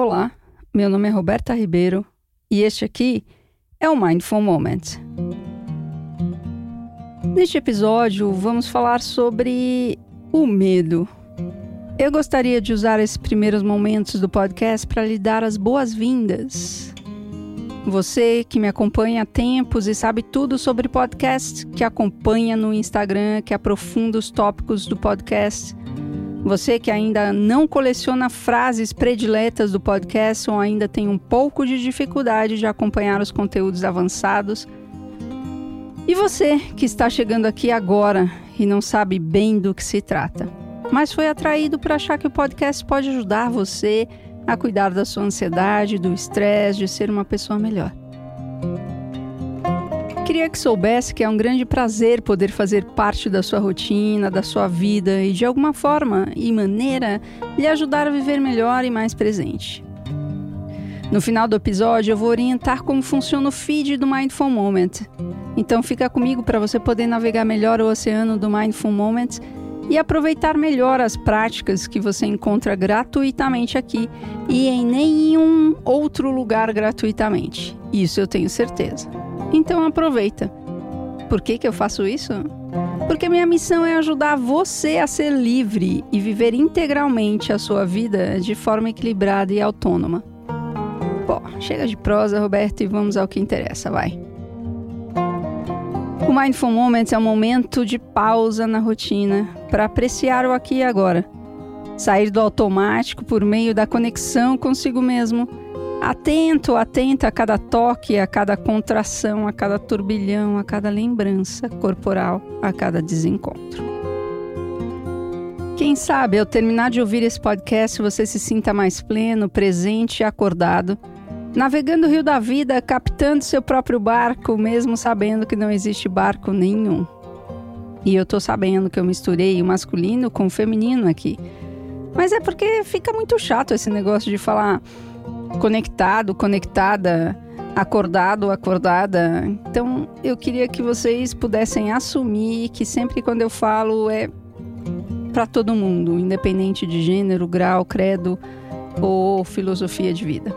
Olá, meu nome é Roberta Ribeiro e este aqui é o Mindful Moment. Neste episódio, vamos falar sobre o medo. Eu gostaria de usar esses primeiros momentos do podcast para lhe dar as boas-vindas. Você que me acompanha há tempos e sabe tudo sobre podcast, que acompanha no Instagram, que aprofunda os tópicos do podcast você que ainda não coleciona frases prediletas do podcast ou ainda tem um pouco de dificuldade de acompanhar os conteúdos avançados. E você que está chegando aqui agora e não sabe bem do que se trata, mas foi atraído por achar que o podcast pode ajudar você a cuidar da sua ansiedade, do estresse, de ser uma pessoa melhor. Queria que soubesse que é um grande prazer poder fazer parte da sua rotina, da sua vida e de alguma forma e maneira lhe ajudar a viver melhor e mais presente. No final do episódio, eu vou orientar como funciona o feed do Mindful Moment. Então fica comigo para você poder navegar melhor o oceano do Mindful Moment e aproveitar melhor as práticas que você encontra gratuitamente aqui e em nenhum outro lugar gratuitamente. Isso eu tenho certeza. Então aproveita. Por que, que eu faço isso? Porque minha missão é ajudar você a ser livre e viver integralmente a sua vida de forma equilibrada e autônoma. Bom, chega de prosa, Roberto, e vamos ao que interessa, vai. O Mindful Moments é um momento de pausa na rotina para apreciar o aqui e agora. Sair do automático por meio da conexão consigo mesmo Atento, atenta a cada toque, a cada contração, a cada turbilhão, a cada lembrança corporal, a cada desencontro. Quem sabe ao terminar de ouvir esse podcast você se sinta mais pleno, presente e acordado, navegando o rio da vida, captando seu próprio barco, mesmo sabendo que não existe barco nenhum. E eu tô sabendo que eu misturei o masculino com o feminino aqui. Mas é porque fica muito chato esse negócio de falar conectado, conectada, acordado, acordada. Então, eu queria que vocês pudessem assumir que sempre quando eu falo é para todo mundo, independente de gênero, grau, credo ou filosofia de vida.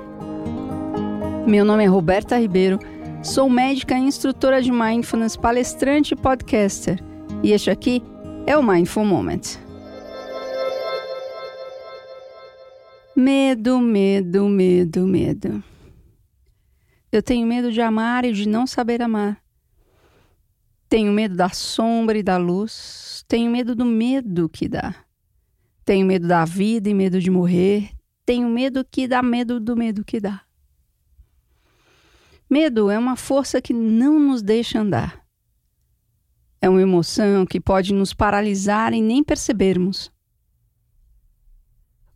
Meu nome é Roberta Ribeiro, sou médica e instrutora de mindfulness, palestrante e podcaster. E este aqui é o Mindful Moment. Medo, medo, medo, medo. Eu tenho medo de amar e de não saber amar. Tenho medo da sombra e da luz. Tenho medo do medo que dá. Tenho medo da vida e medo de morrer. Tenho medo que dá medo do medo que dá. Medo é uma força que não nos deixa andar. É uma emoção que pode nos paralisar e nem percebermos.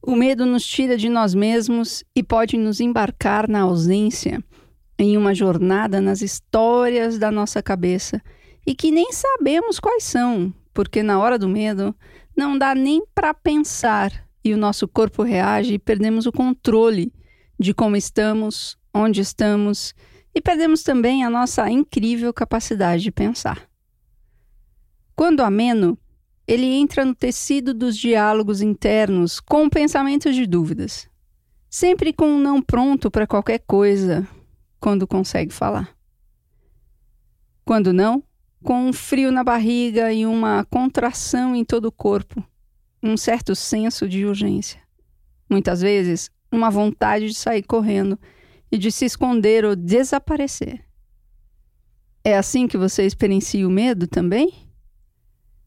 O medo nos tira de nós mesmos e pode nos embarcar na ausência, em uma jornada nas histórias da nossa cabeça e que nem sabemos quais são, porque na hora do medo não dá nem para pensar e o nosso corpo reage e perdemos o controle de como estamos, onde estamos e perdemos também a nossa incrível capacidade de pensar. Quando ameno, ele entra no tecido dos diálogos internos com pensamentos de dúvidas, sempre com um não pronto para qualquer coisa quando consegue falar. Quando não, com um frio na barriga e uma contração em todo o corpo, um certo senso de urgência. Muitas vezes, uma vontade de sair correndo e de se esconder ou desaparecer. É assim que você experiencia o medo também?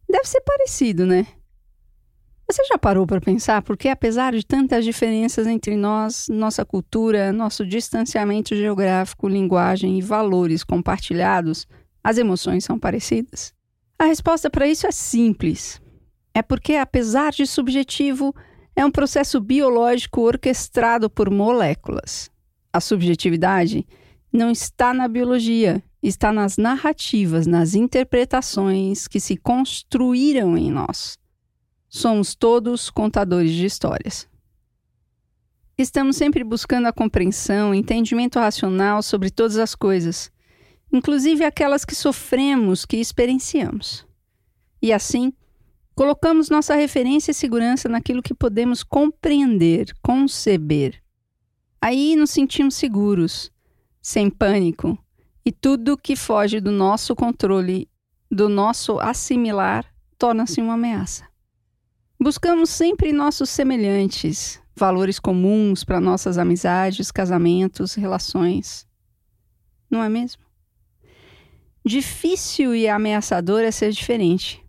Deve ser parecido, né? Você já parou para pensar porque, apesar de tantas diferenças entre nós, nossa cultura, nosso distanciamento geográfico, linguagem e valores compartilhados, as emoções são parecidas? A resposta para isso é simples. É porque, apesar de subjetivo, é um processo biológico orquestrado por moléculas. A subjetividade não está na biologia, está nas narrativas, nas interpretações que se construíram em nós. Somos todos contadores de histórias. Estamos sempre buscando a compreensão, entendimento racional sobre todas as coisas, inclusive aquelas que sofremos, que experienciamos. E assim, colocamos nossa referência e segurança naquilo que podemos compreender, conceber. Aí nos sentimos seguros, sem pânico, e tudo que foge do nosso controle, do nosso assimilar, torna-se uma ameaça. Buscamos sempre nossos semelhantes, valores comuns para nossas amizades, casamentos, relações. Não é mesmo? Difícil e ameaçador é ser diferente.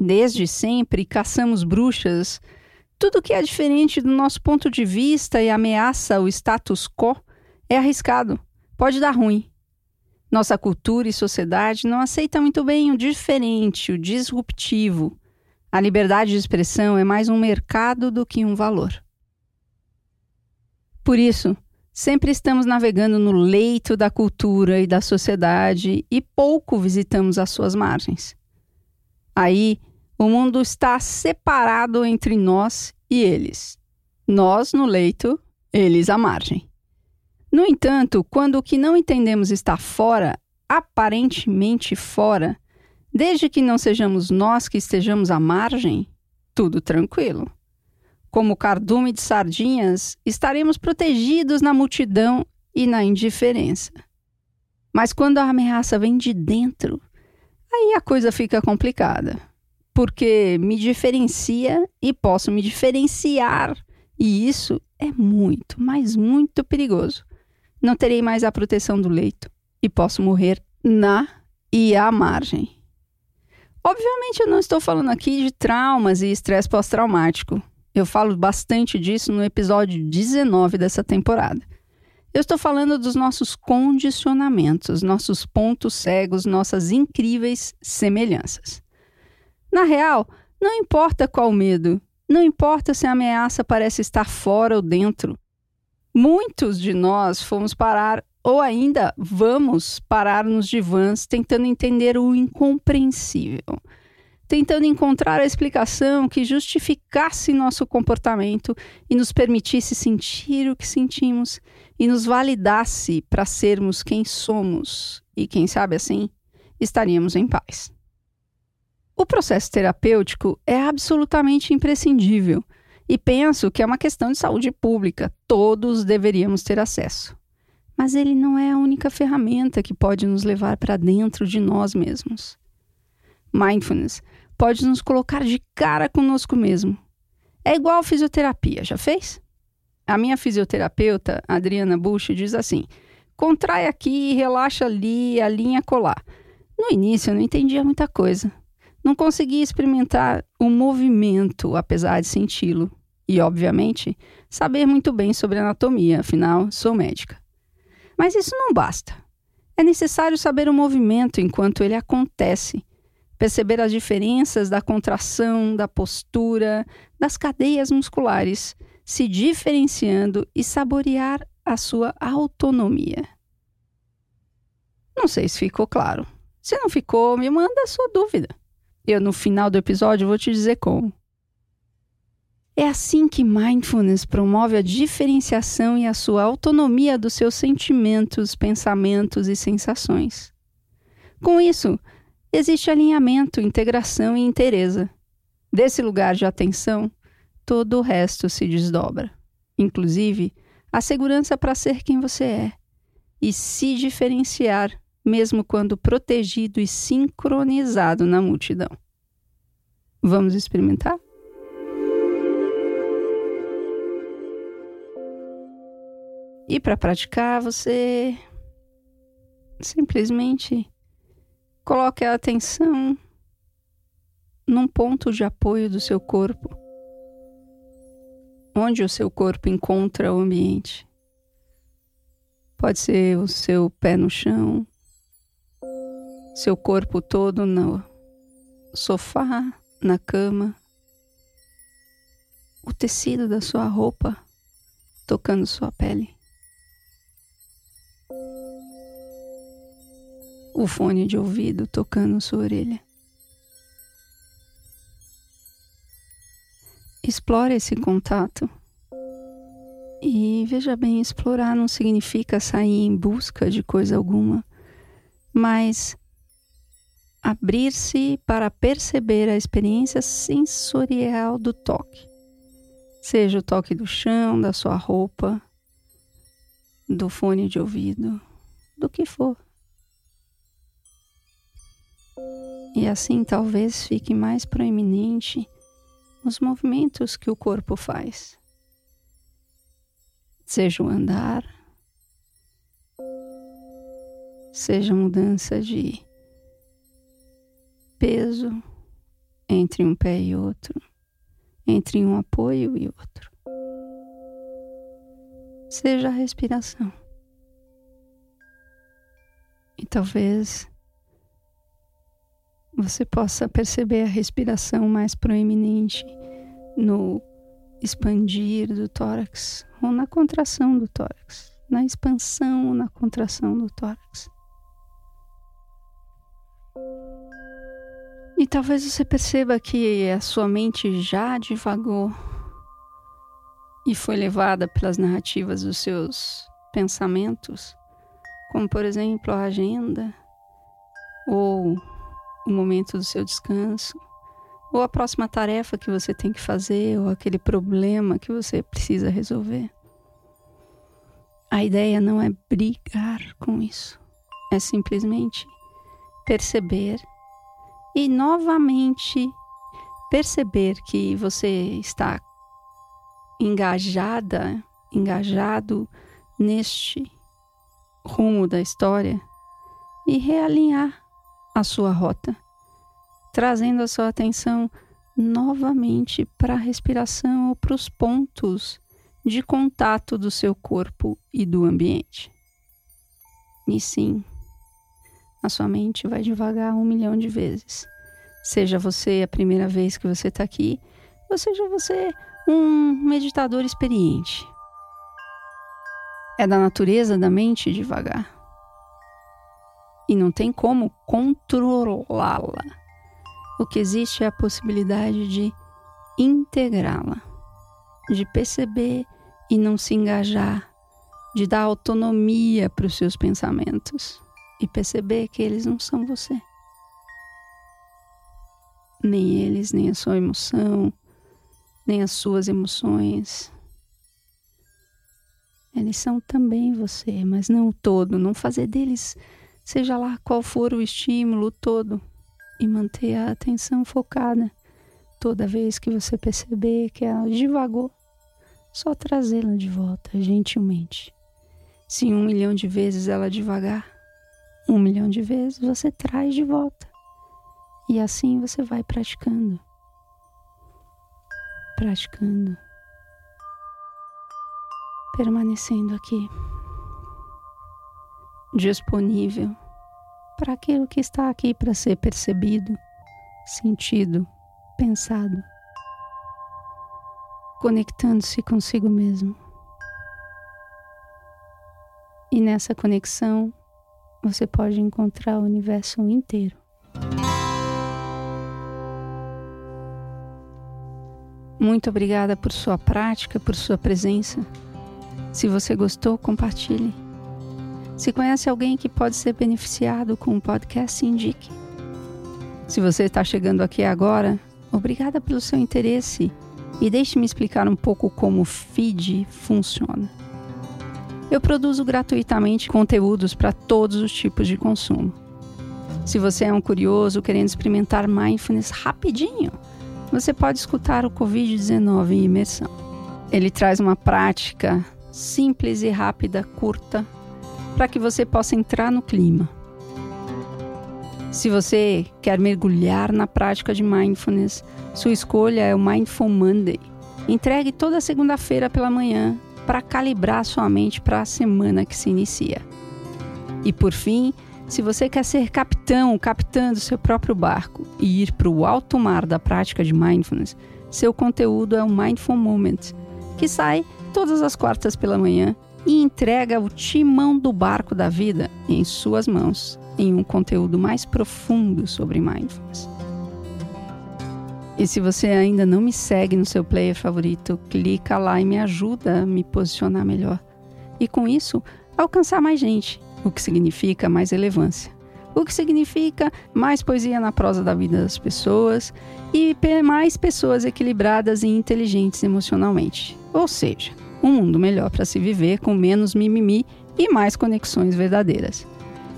Desde sempre caçamos bruxas. Tudo que é diferente do nosso ponto de vista e ameaça o status quo é arriscado, pode dar ruim. Nossa cultura e sociedade não aceitam muito bem o diferente, o disruptivo. A liberdade de expressão é mais um mercado do que um valor. Por isso, sempre estamos navegando no leito da cultura e da sociedade e pouco visitamos as suas margens. Aí, o mundo está separado entre nós e eles. Nós no leito, eles à margem. No entanto, quando o que não entendemos está fora, aparentemente fora, Desde que não sejamos nós que estejamos à margem, tudo tranquilo. Como cardume de sardinhas, estaremos protegidos na multidão e na indiferença. Mas quando a ameaça vem de dentro, aí a coisa fica complicada. Porque me diferencia e posso me diferenciar, e isso é muito, mas muito perigoso. Não terei mais a proteção do leito e posso morrer na e à margem. Obviamente, eu não estou falando aqui de traumas e estresse pós-traumático. Eu falo bastante disso no episódio 19 dessa temporada. Eu estou falando dos nossos condicionamentos, nossos pontos cegos, nossas incríveis semelhanças. Na real, não importa qual medo, não importa se a ameaça parece estar fora ou dentro. Muitos de nós fomos parar ou ainda, vamos parar nos divãs tentando entender o incompreensível, tentando encontrar a explicação que justificasse nosso comportamento e nos permitisse sentir o que sentimos e nos validasse para sermos quem somos. E quem sabe assim, estaríamos em paz. O processo terapêutico é absolutamente imprescindível e penso que é uma questão de saúde pública, todos deveríamos ter acesso mas ele não é a única ferramenta que pode nos levar para dentro de nós mesmos. Mindfulness pode nos colocar de cara conosco mesmo. É igual fisioterapia, já fez? A minha fisioterapeuta, Adriana Bush, diz assim: contrai aqui, relaxa ali, alinha colar. No início eu não entendia muita coisa. Não conseguia experimentar o movimento, apesar de senti-lo. E, obviamente, saber muito bem sobre anatomia, afinal, sou médica. Mas isso não basta. É necessário saber o movimento enquanto ele acontece, perceber as diferenças da contração, da postura, das cadeias musculares, se diferenciando e saborear a sua autonomia. Não sei se ficou claro. Se não ficou, me manda a sua dúvida. Eu, no final do episódio, vou te dizer como. É assim que mindfulness promove a diferenciação e a sua autonomia dos seus sentimentos, pensamentos e sensações. Com isso, existe alinhamento, integração e inteireza. Desse lugar de atenção, todo o resto se desdobra, inclusive a segurança para ser quem você é e se diferenciar, mesmo quando protegido e sincronizado na multidão. Vamos experimentar? E para praticar, você simplesmente coloque a atenção num ponto de apoio do seu corpo, onde o seu corpo encontra o ambiente. Pode ser o seu pé no chão, seu corpo todo no sofá, na cama, o tecido da sua roupa tocando sua pele. o fone de ouvido tocando sua orelha. Explore esse contato. E veja bem, explorar não significa sair em busca de coisa alguma, mas abrir-se para perceber a experiência sensorial do toque. Seja o toque do chão, da sua roupa, do fone de ouvido, do que for. E assim talvez fique mais proeminente os movimentos que o corpo faz. Seja o andar, seja mudança de peso entre um pé e outro, entre um apoio e outro. Seja a respiração. E talvez você possa perceber a respiração mais proeminente no expandir do tórax ou na contração do tórax, na expansão ou na contração do tórax. E talvez você perceba que a sua mente já divagou e foi levada pelas narrativas dos seus pensamentos, como por exemplo a agenda ou o momento do seu descanso, ou a próxima tarefa que você tem que fazer, ou aquele problema que você precisa resolver. A ideia não é brigar com isso, é simplesmente perceber e novamente perceber que você está engajada, engajado neste rumo da história e realinhar a sua rota, trazendo a sua atenção novamente para a respiração ou para os pontos de contato do seu corpo e do ambiente. E sim, a sua mente vai devagar um milhão de vezes. Seja você a primeira vez que você está aqui, ou seja você um meditador experiente. É da natureza da mente devagar e não tem como controlá-la. O que existe é a possibilidade de integrá-la, de perceber e não se engajar, de dar autonomia para os seus pensamentos e perceber que eles não são você. Nem eles, nem a sua emoção, nem as suas emoções. Eles são também você, mas não o todo. Não fazer deles seja lá qual for o estímulo todo, e manter a atenção focada. Toda vez que você perceber que ela divagou, só trazê-la de volta gentilmente. Se um milhão de vezes ela devagar, um milhão de vezes você traz de volta. E assim você vai praticando. Praticando. Permanecendo aqui disponível para aquilo que está aqui para ser percebido, sentido, pensado, conectando-se consigo mesmo. E nessa conexão você pode encontrar o universo inteiro. Muito obrigada por sua prática, por sua presença. Se você gostou, compartilhe. Se conhece alguém que pode ser beneficiado com o podcast, indique. Se você está chegando aqui agora, obrigada pelo seu interesse e deixe-me explicar um pouco como o feed funciona. Eu produzo gratuitamente conteúdos para todos os tipos de consumo. Se você é um curioso querendo experimentar mindfulness rapidinho, você pode escutar o Covid-19 em imersão. Ele traz uma prática simples e rápida, curta, para que você possa entrar no clima. Se você quer mergulhar na prática de mindfulness, sua escolha é o Mindful Monday. Entregue toda segunda-feira pela manhã para calibrar sua mente para a semana que se inicia. E por fim, se você quer ser capitão, capitã do seu próprio barco e ir para o alto mar da prática de mindfulness, seu conteúdo é o Mindful Moment, que sai todas as quartas pela manhã e entrega o timão do barco da vida em suas mãos, em um conteúdo mais profundo sobre mindfulness. E se você ainda não me segue no seu player favorito, clica lá e me ajuda a me posicionar melhor. E com isso, alcançar mais gente, o que significa mais relevância. O que significa mais poesia na prosa da vida das pessoas e mais pessoas equilibradas e inteligentes emocionalmente. Ou seja, um mundo melhor para se viver com menos mimimi e mais conexões verdadeiras.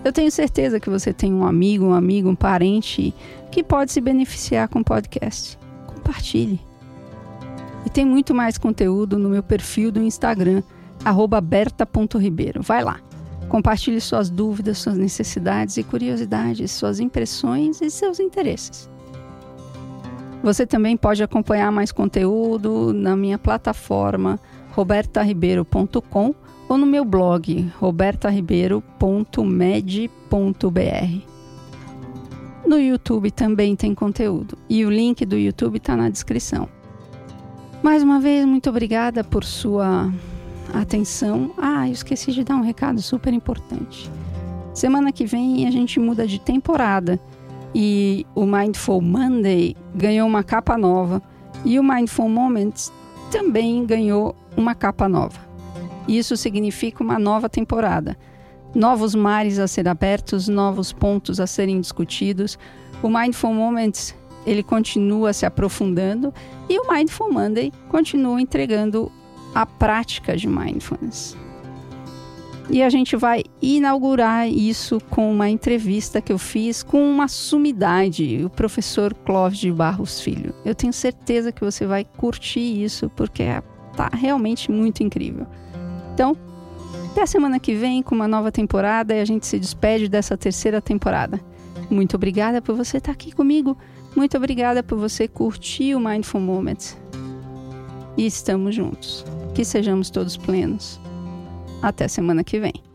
Eu tenho certeza que você tem um amigo, um amigo, um parente que pode se beneficiar com o podcast. Compartilhe. E tem muito mais conteúdo no meu perfil do Instagram, berta.ribeiro. Vai lá. Compartilhe suas dúvidas, suas necessidades e curiosidades, suas impressões e seus interesses. Você também pode acompanhar mais conteúdo na minha plataforma robertaribeiro.com ou no meu blog robertaribeiro.med.br. No YouTube também tem conteúdo e o link do YouTube está na descrição. Mais uma vez, muito obrigada por sua atenção. Ah, eu esqueci de dar um recado super importante. Semana que vem a gente muda de temporada e o Mindful Monday ganhou uma capa nova e o Mindful Moments também ganhou uma capa nova. Isso significa uma nova temporada. Novos mares a ser abertos, novos pontos a serem discutidos. O Mindful Moments ele continua se aprofundando e o Mindful Monday continua entregando a prática de mindfulness. E a gente vai inaugurar isso com uma entrevista que eu fiz com uma sumidade, o professor Clóvis de Barros Filho. Eu tenho certeza que você vai curtir isso porque tá realmente muito incrível. Então, até a semana que vem com uma nova temporada e a gente se despede dessa terceira temporada. Muito obrigada por você estar aqui comigo. Muito obrigada por você curtir o Mindful Moments. E estamos juntos. Que sejamos todos plenos. Até semana que vem.